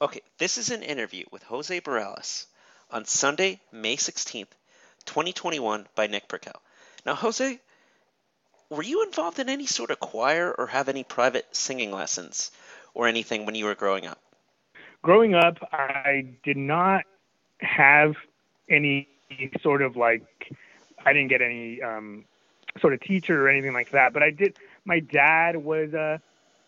Okay, this is an interview with Jose Barrales on Sunday, May 16th, 2021 by Nick Burkell. Now, Jose, were you involved in any sort of choir or have any private singing lessons or anything when you were growing up? Growing up, I did not have any sort of like, I didn't get any um, sort of teacher or anything like that, but I did. My dad was a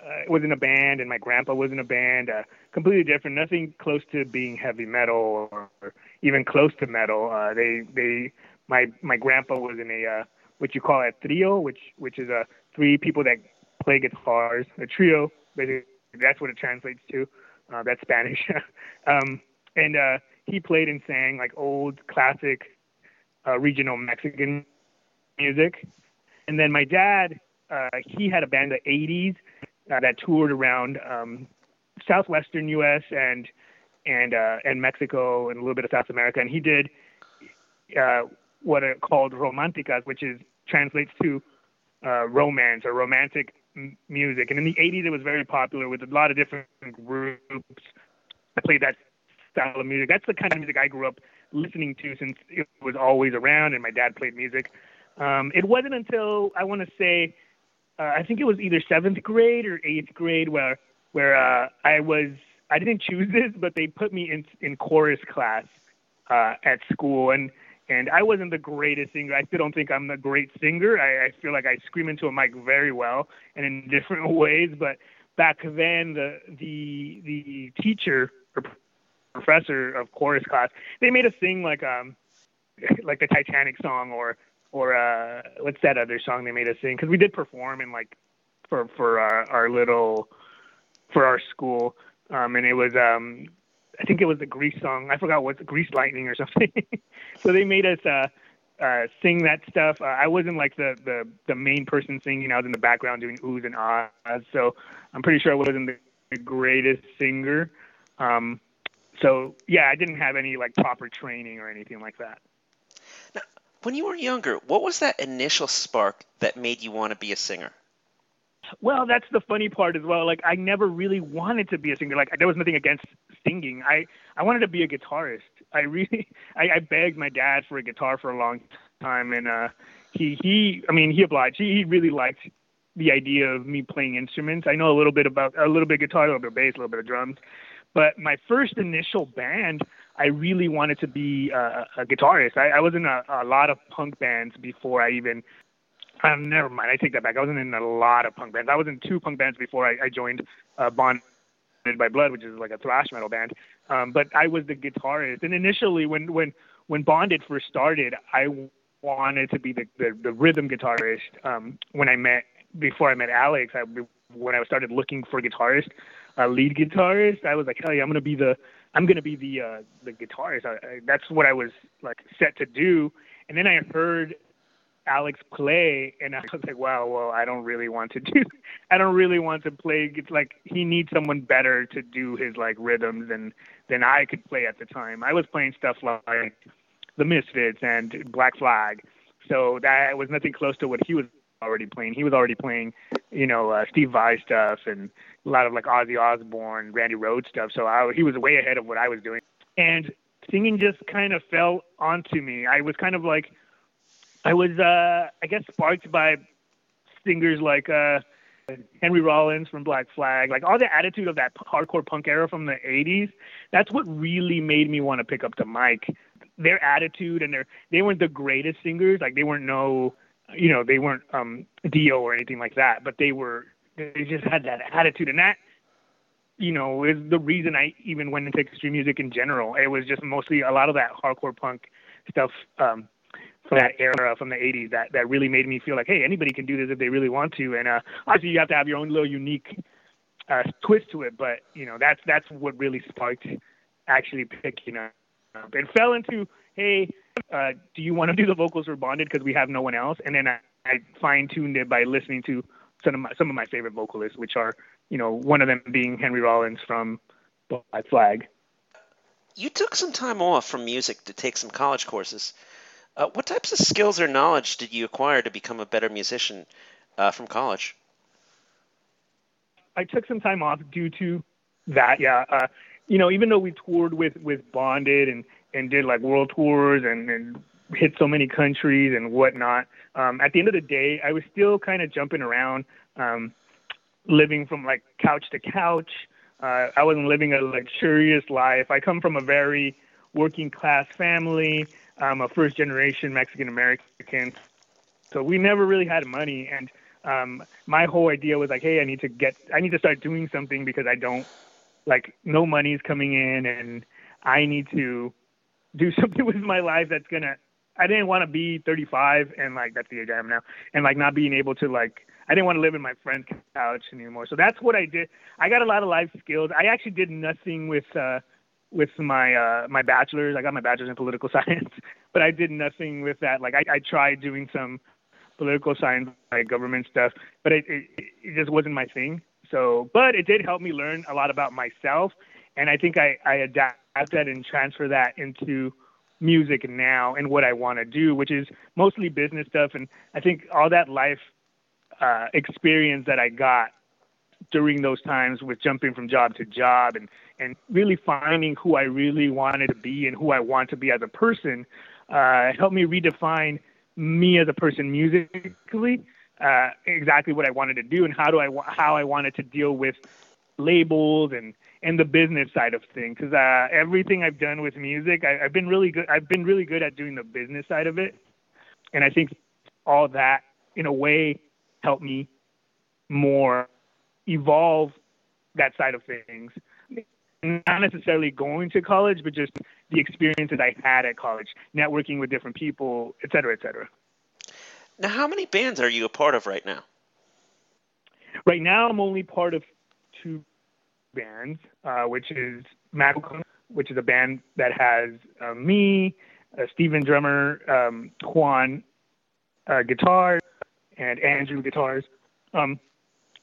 uh, was in a band, and my grandpa was in a band. Uh, completely different, nothing close to being heavy metal or, or even close to metal. Uh, they they my my grandpa was in a uh, what you call a trio, which which is a uh, three people that play guitars. A trio, basically, that's what it translates to. Uh, that's Spanish. um, and uh, he played and sang like old classic uh, regional Mexican music. And then my dad, uh, he had a band in the 80s uh, that toured around um, southwestern U.S. and and uh, and Mexico and a little bit of South America, and he did uh, what are called romanticas, which is translates to uh, romance or romantic m- music. And in the 80s, it was very popular with a lot of different groups that played that style of music. That's the kind of music I grew up listening to since it was always around, and my dad played music. Um, it wasn't until I want to say uh, I think it was either seventh grade or eighth grade where where uh, I was I didn't choose this, but they put me in in chorus class uh, at school, and and I wasn't the greatest singer. I still don't think I'm the great singer. I, I feel like I scream into a mic very well and in different ways. But back then, the the the teacher or professor of chorus class, they made us sing like um like the Titanic song or or uh, what's that other song they made us sing? Because we did perform in like for for our, our little for our school, um, and it was um, I think it was the Grease song. I forgot what Grease Lightning or something. so they made us uh, uh, sing that stuff. Uh, I wasn't like the, the the main person singing. I was in the background doing oohs and ahs. So I'm pretty sure I wasn't the, the greatest singer. Um, so yeah, I didn't have any like proper training or anything like that. When you were younger, what was that initial spark that made you want to be a singer? Well, that's the funny part as well. Like I never really wanted to be a singer. Like there was nothing against singing. I I wanted to be a guitarist. I really I, I begged my dad for a guitar for a long time, and uh, he he I mean he obliged. He, he really liked the idea of me playing instruments. I know a little bit about a little bit guitar, a little bit of bass, a little bit of drums. But my first initial band, I really wanted to be a, a guitarist. I, I was in a, a lot of punk bands before I even. Um, never mind. I take that back. I wasn't in a lot of punk bands. I was in two punk bands before I, I joined uh, Bonded by Blood, which is like a thrash metal band. Um, but I was the guitarist. And initially, when when when Bonded first started, I wanted to be the the, the rhythm guitarist. Um, when I met before I met Alex, I, when I started looking for guitarists, uh, lead guitarist, I was like, hell yeah, I'm gonna be the I'm gonna be the uh, the guitarist. I, I, that's what I was like set to do. And then I heard Alex play, and I was like, wow, well, I don't really want to do. I don't really want to play. It's like he needs someone better to do his like rhythms than than I could play at the time. I was playing stuff like the Misfits and Black Flag, so that was nothing close to what he was already playing. He was already playing, you know, uh, Steve Vai stuff and a lot of like Ozzy Osbourne, Randy Rhoads stuff. So I, he was way ahead of what I was doing. And singing just kind of fell onto me. I was kind of like, I was, uh, I guess, sparked by singers like uh, Henry Rollins from Black Flag, like all the attitude of that hardcore punk era from the 80s. That's what really made me want to pick up the mic. Their attitude and their, they weren't the greatest singers. Like they weren't no, you know, they weren't um, Dio or anything like that, but they were they just had that attitude, and that you know is the reason I even went into extreme music in general. It was just mostly a lot of that hardcore punk stuff um, from that era, from the '80s, that that really made me feel like, hey, anybody can do this if they really want to. And uh, obviously, you have to have your own little unique uh, twist to it, but you know that's that's what really sparked actually picking up. and fell into, hey, uh, do you want to do the vocals for Bonded because we have no one else? And then I, I fine tuned it by listening to some of my some of my favorite vocalists, which are you know one of them being Henry Rollins from Black Flag. You took some time off from music to take some college courses. Uh, what types of skills or knowledge did you acquire to become a better musician uh, from college? I took some time off due to that. Yeah, uh, you know, even though we toured with with Bonded and and did like world tours and and hit so many countries and whatnot, um, at the end of the day, I was still kind of jumping around, um, living from like couch to couch. Uh, I wasn't living a luxurious life. I come from a very working class family. I'm a first generation Mexican American, so we never really had money. And um, my whole idea was like, hey, I need to get, I need to start doing something because I don't like no money's coming in, and I need to do something with my life that's gonna. I didn't want to be 35 and like that's the age I am now, and like not being able to like I didn't want to live in my friend's couch anymore. So that's what I did. I got a lot of life skills. I actually did nothing with uh with my uh my bachelor's. I got my bachelor's in political science, but I did nothing with that. Like I, I tried doing some political science, like government stuff, but it, it it just wasn't my thing. So, but it did help me learn a lot about myself, and I think I I that and transfer that into music now and what I want to do, which is mostly business stuff. And I think all that life uh, experience that I got during those times with jumping from job to job and and really finding who I really wanted to be and who I want to be as a person uh, helped me redefine me as a person musically, uh, exactly what I wanted to do and how do I how I wanted to deal with labels and and the business side of things. Because uh, everything I've done with music, I, I've been really good. I've been really good at doing the business side of it, and I think all that in a way helped me more evolve that side of things not necessarily going to college, but just the experiences I had at college, networking with different people, et cetera, et cetera. Now, how many bands are you a part of right now? Right now, I'm only part of two bands, uh, which is Macro, which is a band that has uh, me, uh, Steven drummer, um, Juan uh, guitar, and Andrew guitars, um,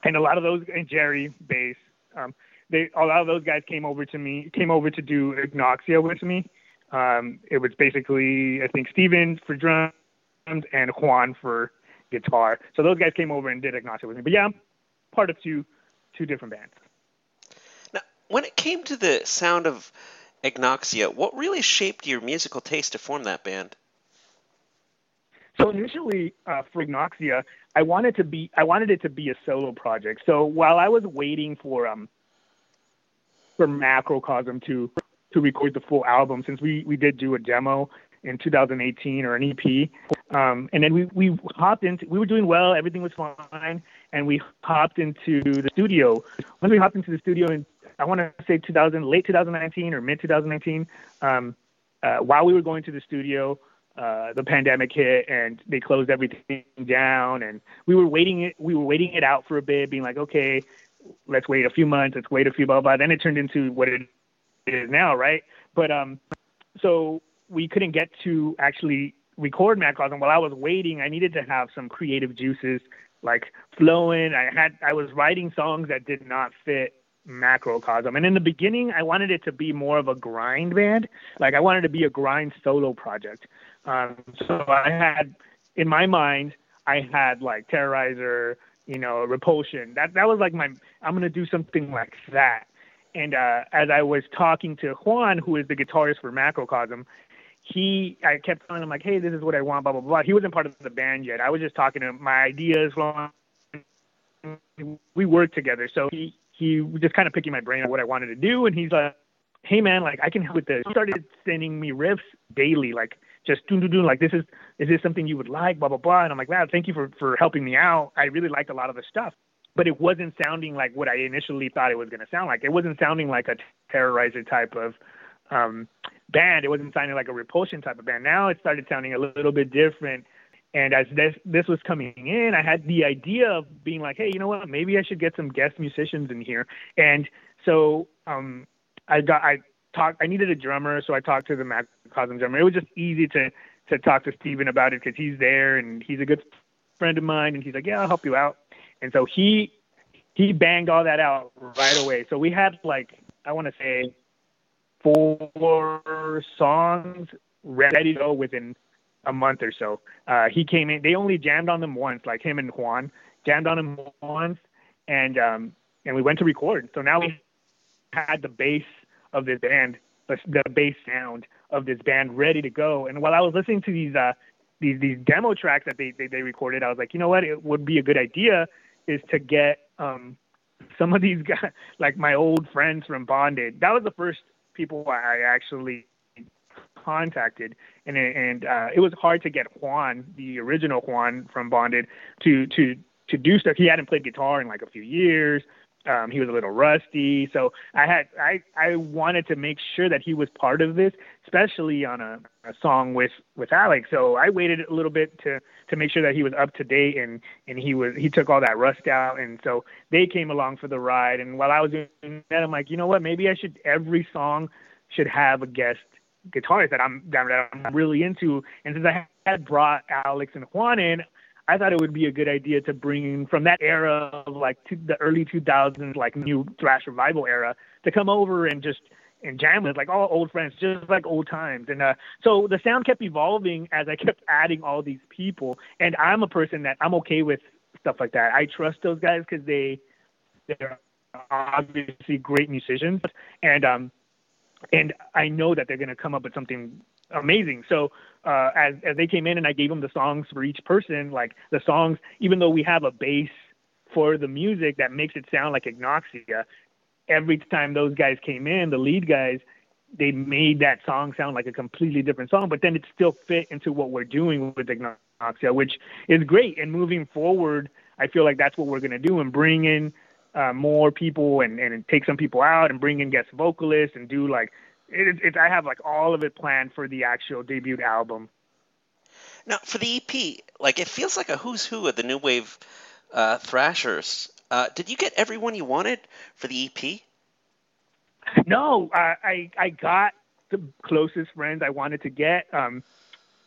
and a lot of those, and Jerry bass. Um, they a lot of those guys came over to me, came over to do Ignoxia with me. Um, it was basically I think Steven for drums and Juan for guitar. So those guys came over and did Ignoxia with me. But yeah, I'm part of two two different bands. When it came to the sound of Ignoxia, what really shaped your musical taste to form that band? So initially, uh, for Ignoxia, I wanted to be I wanted it to be a solo project. So while I was waiting for um for Macrocosm to to record the full album, since we we did do a demo in 2018 or an EP, um, and then we we hopped into we were doing well, everything was fine, and we hopped into the studio. When we hopped into the studio in I want to say 2000 late 2019 or mid 2019, um, uh, while we were going to the studio uh, the pandemic hit and they closed everything down and we were waiting it we were waiting it out for a bit being like okay let's wait a few months let's wait a few blah blah. Then it turned into what it is now right? But um so we couldn't get to actually record macrocosm while i was waiting i needed to have some creative juices like flowing. I had i was writing songs that did not fit macrocosm. And in the beginning, I wanted it to be more of a grind band. Like I wanted to be a grind solo project. Um, so I had in my mind, I had like Terrorizer, you know, Repulsion. That that was like my. I'm gonna do something like that. And uh, as I was talking to Juan, who is the guitarist for Macrocosm, he I kept telling him like, hey, this is what I want, blah blah blah. He wasn't part of the band yet. I was just talking to him. My ideas. We worked together, so he he was just kind of picking my brain on what I wanted to do, and he's like, "Hey man, like I can help with this." He started sending me riffs daily, like just doing doing like this is is this something you would like, blah blah blah. And I'm like, wow, thank you for for helping me out. I really liked a lot of the stuff, but it wasn't sounding like what I initially thought it was going to sound like. It wasn't sounding like a terrorizer type of um band. It wasn't sounding like a repulsion type of band. Now it started sounding a little bit different and as this this was coming in, I had the idea of being like, hey, you know what? Maybe I should get some guest musicians in here. And so um, I got I talked. I needed a drummer, so I talked to the Macrocosm drummer. It was just easy to to talk to Steven about it because he's there and he's a good friend of mine. And he's like, yeah, I'll help you out. And so he he banged all that out right away. So we had like I want to say four songs ready to go within a month or so. Uh, he came in. They only jammed on them once, like him and Juan jammed on them once, and um, and we went to record. So now we had the bass of this band, the, the bass sound of this band ready to go. And while I was listening to these uh, these these demo tracks that they, they they recorded, I was like, you know what, it would be a good idea is to get um some of these guys, like my old friends from Bonded. That was the first people I actually contacted, and and uh, it was hard to get Juan, the original Juan from Bonded, to to to do stuff. He hadn't played guitar in like a few years. Um, he was a little rusty, so I had I I wanted to make sure that he was part of this, especially on a, a song with with Alex. So I waited a little bit to to make sure that he was up to date and and he was he took all that rust out, and so they came along for the ride. And while I was doing that, I'm like, you know what? Maybe I should every song should have a guest guitarist that I'm that I'm really into. And since I had brought Alex and Juan in, I thought it would be a good idea to bring in from that era of like the early 2000s, like new thrash revival era, to come over and just and jam with like all old friends, just like old times. And uh, so the sound kept evolving as I kept adding all these people. And I'm a person that I'm okay with stuff like that. I trust those guys because they they're obviously great musicians, and um, and I know that they're going to come up with something amazing. So uh, as as they came in and I gave them the songs for each person, like the songs, even though we have a base for the music that makes it sound like Ignoxia, every time those guys came in, the lead guys, they made that song sound like a completely different song, but then it still fit into what we're doing with Ignoxia, which is great. And moving forward, I feel like that's what we're going to do and bring in uh, more people and, and take some people out and bring in guest vocalists and do like it, it, I have like all of it planned for the actual debut album. Now for the EP, like it feels like a who's who of the new wave uh, thrashers. Uh, did you get everyone you wanted for the EP? No, uh, I I got the closest friends I wanted to get. Um,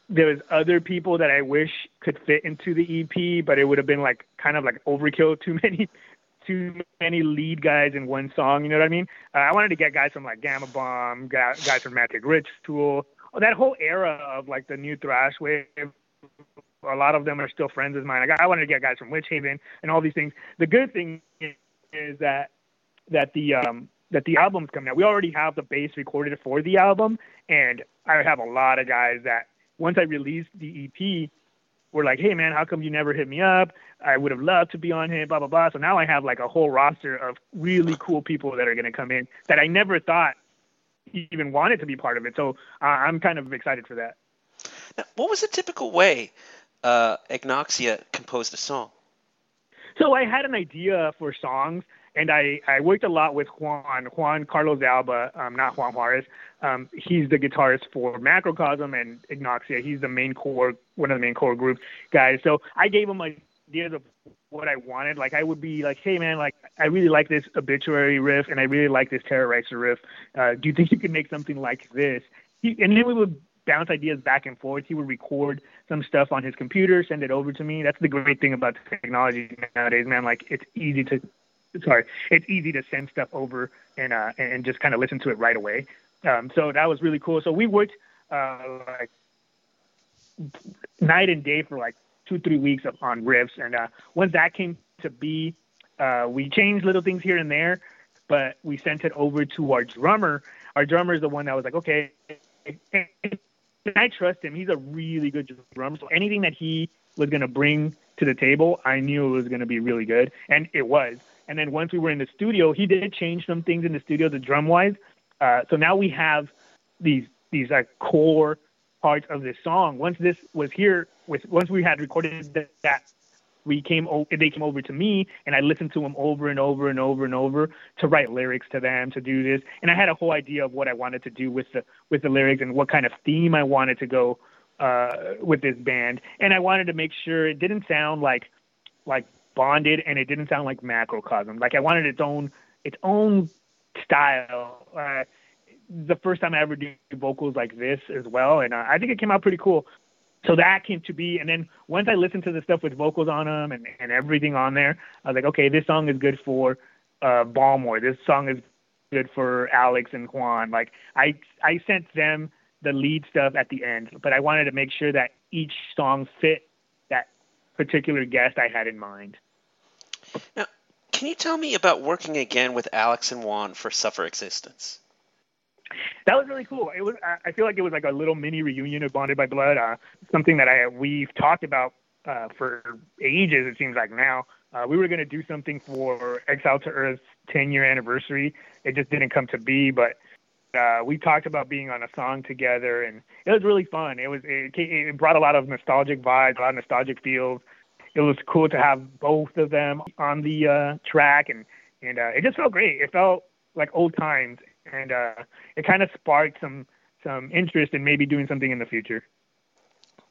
there was other people that I wish could fit into the EP, but it would have been like kind of like overkill. Too many too many lead guys in one song. You know what I mean? Uh, I wanted to get guys from like Gama Bomb, guys, from Magic Rich Tool, that whole era of like the new thrash wave. A lot of them are still friends of mine. I, I wanted to get guys from Witchaven and all these things. The good thing is that that the um, that the album's coming out. We already have the bass recorded for the album, and I have a lot of guys that once I release the EP, were like, hey man, how come you never hit me up? I would have loved to be on here, blah blah blah. So now I have like a whole roster of really cool people that are going to come in that I never thought even wanted to be part of it. So uh, I'm kind of excited for that. Now, what was the typical way uh, Ignoxia composed a song? So I had an idea for songs, and I, I worked a lot with Juan, Juan Carlos Alba, um, not Juan Juarez. Um, he's the guitarist for Macrocosm and Ignoxia. He's the main core, one of the main core group guys. So I gave him ideas of what I wanted. Like I would be like, hey man, like I really like this obituary riff, and I really like this terrorizer riff. Uh, do you think you could make something like this? He, and then we would bounce ideas back and forth. He would record some stuff on his computer, send it over to me. That's the great thing about technology nowadays, man. Like it's easy to sorry, it's easy to send stuff over and uh, and just kind of listen to it right away. Um, so that was really cool. So we worked uh, like night and day for like two three weeks on riffs, and uh, once that came to be, uh, we changed little things here and there, but we sent it over to our drummer. Our drummer is the one that was like, okay. And I trust him. He's a really good drummer. So anything that he was going to bring to the table, I knew it was going to be really good, and it was. And then once we were in the studio, he did change some things in the studio, the drum wise. Uh, so now we have these these like core parts of this song. Once this was here, with once we had recorded that, we came over, they came over to me, and I listened to them over and over and over and over to write lyrics to them to do this. And I had a whole idea of what I wanted to do with the with the lyrics and what kind of theme I wanted to go uh, with this band. And I wanted to make sure it didn't sound like like bonded and it didn't sound like macrocosm. Like I wanted its own its own style. Uh, the first time I ever do vocals like this as well, and uh, I think it came out pretty cool. So that came to be, and then once I listened to the stuff with vocals on them and, and everything on there, I was like, okay, this song is good for uh, Balmore. This song is good for Alex and Juan. Like I I sent them the lead stuff at the end, but I wanted to make sure that each song fit particular guest I had in mind. Now, can you tell me about working again with Alex and Juan for Suffer Existence? That was really cool. It was. I feel like it was like a little mini reunion of Bonded by Blood. Uh, something that I we've talked about uh, for ages. It seems like now. Uh, we were going to do something for Exiled to Earth's 10 year anniversary. It just didn't come to be, but uh, we talked about being on a song together, and it was really fun. It was it, it brought a lot of nostalgic vibes, a lot of nostalgic feels. It was cool to have both of them on the uh, track, and and uh, it just felt great. It felt like old times, and uh, it kind of sparked some some interest in maybe doing something in the future.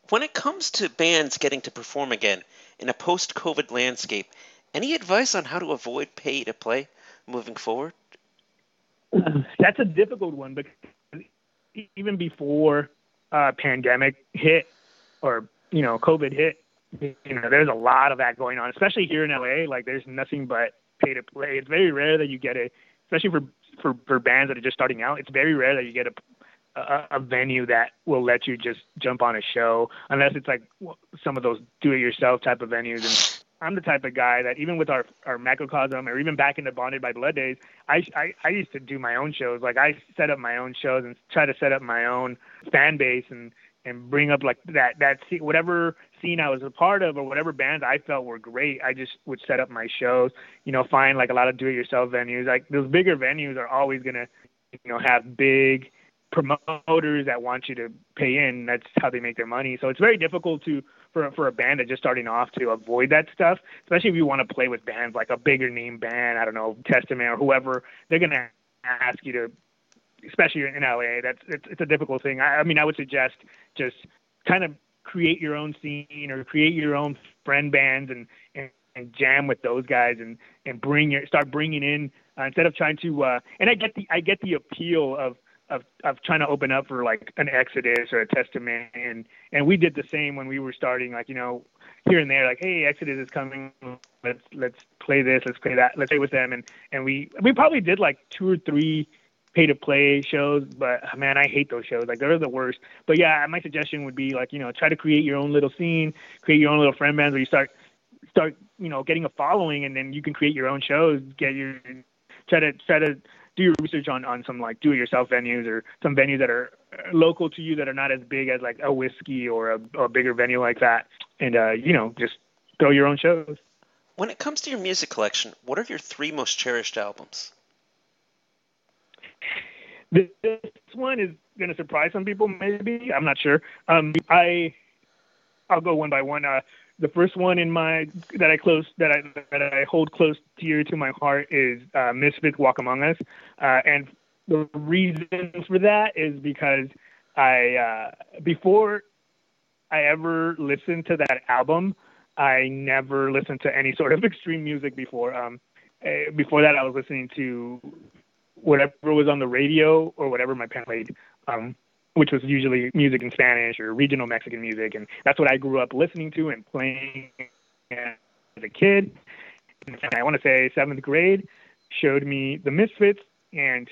When it comes to bands getting to perform again in a post-COVID landscape, any advice on how to avoid pay to play moving forward? That's a difficult one because even before uh, pandemic hit or you know COVID hit, you know there's a lot of that going on, especially here in LA. Like there's nothing but pay to play. It's very rare that you get a, especially for for for bands that are just starting out. It's very rare that you get a a, a venue that will let you just jump on a show unless it's like some of those do-it-yourself type of venues and I'm the type of guy that even with our our macrocosm or even back in the bonded by blood days, I, I I used to do my own shows. Like I set up my own shows and try to set up my own fan base and and bring up like that that whatever scene I was a part of or whatever bands I felt were great. I just would set up my shows. You know, find like a lot of do-it-yourself venues. Like those bigger venues are always gonna you know have big promoters that want you to pay in. That's how they make their money. So it's very difficult to for for a band that's just starting off to avoid that stuff, especially if you want to play with bands like a bigger name band, I don't know, Testament or whoever. They're gonna ask you to, especially in LA. That's it's, it's a difficult thing. I, I mean, I would suggest just kind of create your own scene or create your own friend bands and and, and jam with those guys and and bring your start bringing in uh, instead of trying to. uh And I get the I get the appeal of of of trying to open up for like an Exodus or a Testament, and and we did the same when we were starting, like you know, here and there, like hey, Exodus is coming, let's let's play this, let's play that, let's play with them, and and we we probably did like two or three pay to play shows, but man, I hate those shows. Like they're the worst. But yeah, my suggestion would be like you know try to create your own little scene, create your own little friend bands where you start start you know getting a following, and then you can create your own shows, get your try to try to do your research on on some like do-it-yourself venues or some venues that are local to you that are not as big as like a Whisky or a, a bigger venue like that, and uh, you know just throw your own shows. When it comes to your music collection, what are your three most cherished albums? This one is going to surprise some people, maybe. I'm not sure. Um, I I'll go one by one. Uh, the first one in my that I close that I that I hold close dear to my heart is uh, Misfits Walk Among Us, uh, and the reason for that is because I uh, before I ever listened to that album, I never listened to any sort of extreme music before. Um, uh, before that, I was listening to whatever was on the radio or whatever my parents played. Um, which was usually music in Spanish or regional Mexican music, and that's what I grew up listening to and playing as a kid. And I want to say seventh grade showed me the Misfits, and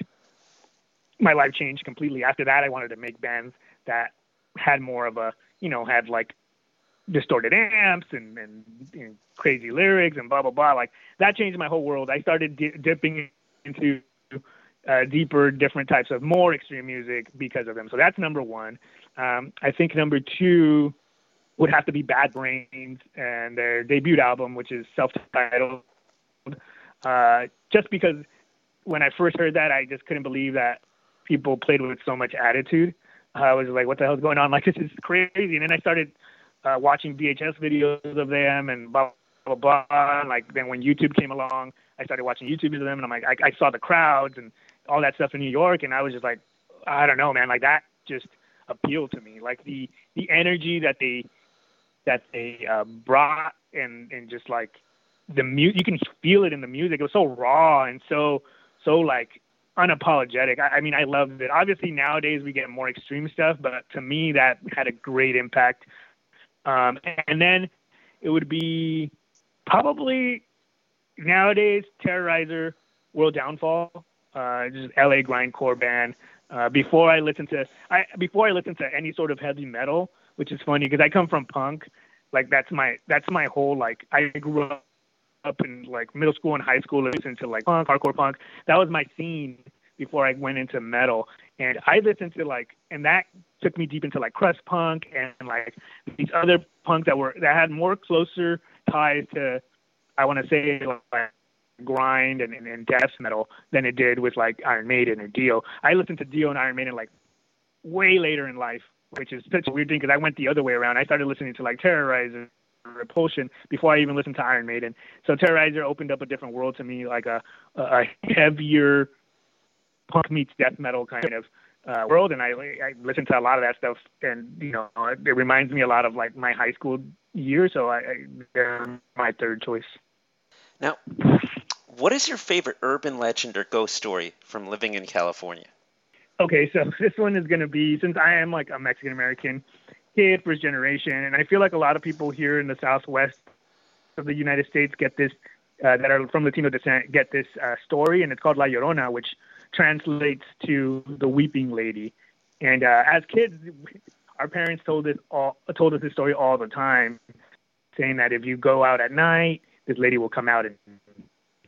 my life changed completely. After that, I wanted to make bands that had more of a, you know, had like distorted amps and, and, and crazy lyrics and blah blah blah. Like that changed my whole world. I started di- dipping into uh, deeper, different types of more extreme music because of them. So that's number one. Um, I think number two would have to be Bad Brains and their debut album, which is self-titled. Uh, just because when I first heard that, I just couldn't believe that people played with so much attitude. I was like, "What the hell's going on? Like this is crazy!" And then I started uh, watching VHS videos of them and blah blah blah. Like then when YouTube came along, I started watching YouTube of them, and I'm like, I, I saw the crowds and all that stuff in New York, and I was just like, I don't know, man, like that just appealed to me, like the the energy that they that they uh, brought, and and just like the mu you can feel it in the music. It was so raw and so so like unapologetic. I, I mean, I loved it. Obviously, nowadays we get more extreme stuff, but to me, that had a great impact. Um, and then it would be probably nowadays Terrorizer, World Downfall uh, just LA grindcore band. Uh, before I listened to I before I listened to any sort of heavy metal, which is funny because I come from punk. Like that's my that's my whole like I grew up up in like middle school and high school listening to like punk, hardcore punk. That was my scene before I went into metal. and I listened to like, and that took me deep into like crust punk and like these other punks that were that had more closer ties to, I want to say like grind and, and, and death metal than it did with like Iron Maiden or Dio. I listened to Dio and Iron Maiden like way later in life, which is such a weird thing because I went the other way around. I started listening to like Terrorizer Repulsion before I even listened to Iron Maiden. So Terrorizer opened up a different world to me, like a a heavier punk meets death metal kind of uh, world, and I I to a lot of that stuff, and you know it reminds me a lot of like my high school years. So I, I they're my third choice. Now, what is your favorite urban legend or ghost story from living in California? Okay, so this one is going to be since I am like a Mexican American kid, first generation, and I feel like a lot of people here in the Southwest of the United States get this uh, that are from Latino descent get this uh, story, and it's called La Llorona, which translates to the weeping lady. And uh, as kids, our parents told us all told us this story all the time, saying that if you go out at night, this lady will come out and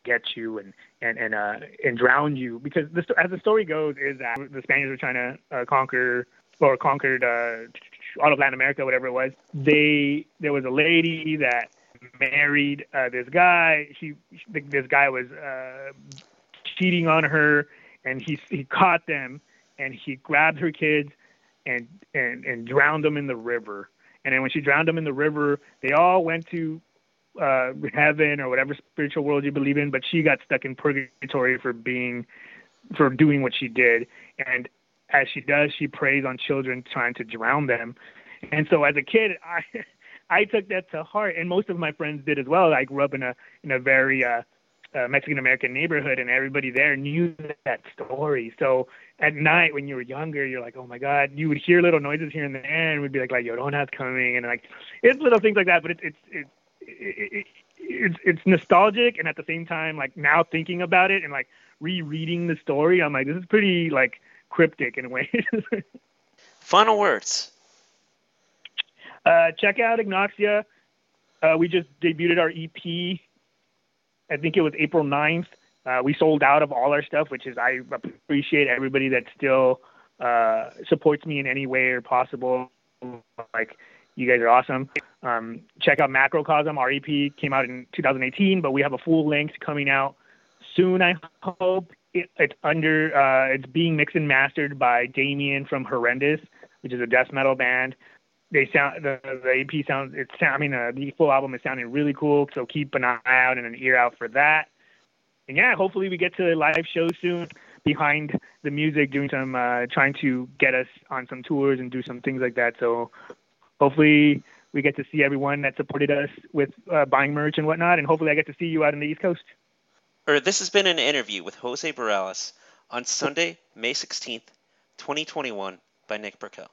get you and and and uh and drown you because the, as the story goes is that the Spaniards were trying to uh, conquer or conquered uh, all of Latin America, whatever it was. They there was a lady that married uh, this guy. She this guy was uh, cheating on her, and he he caught them, and he grabbed her kids, and and and drowned them in the river. And then when she drowned them in the river, they all went to uh, heaven or whatever spiritual world you believe in, but she got stuck in purgatory for being for doing what she did. And as she does, she preys on children trying to drown them. And so as a kid, I I took that to heart, and most of my friends did as well. I grew up in a in a very uh, uh, Mexican American neighborhood, and everybody there knew that story. So at night, when you were younger, you're like, oh my god, you would hear little noises here and there, and would be like, like Llorona's coming, and like it's little things like that. But it's it's it's it, it, it's it's nostalgic, and at the same time, like now thinking about it and like rereading the story, I'm like, this is pretty like cryptic in a way. Final words. Uh, check out Ignoxia. Uh, we just debuted our EP. I think it was April 9th. Uh, we sold out of all our stuff, which is I appreciate everybody that still uh, supports me in any way or possible. Like you guys are awesome. Um, check out Macrocosm. Our EP came out in 2018, but we have a full length coming out soon. I hope it, it's under. Uh, it's being mixed and mastered by Damian from Horrendous, which is a death metal band. They sound the, the EP sounds. It's I mean uh, the full album is sounding really cool. So keep an eye out and an ear out for that. And yeah, hopefully we get to a live show soon behind the music, doing some uh, trying to get us on some tours and do some things like that. So hopefully we get to see everyone that supported us with uh, buying merch and whatnot, and hopefully I get to see you out on the East Coast. Or this has been an interview with Jose Barrales on Sunday, May 16th, 2021 by Nick Burkell.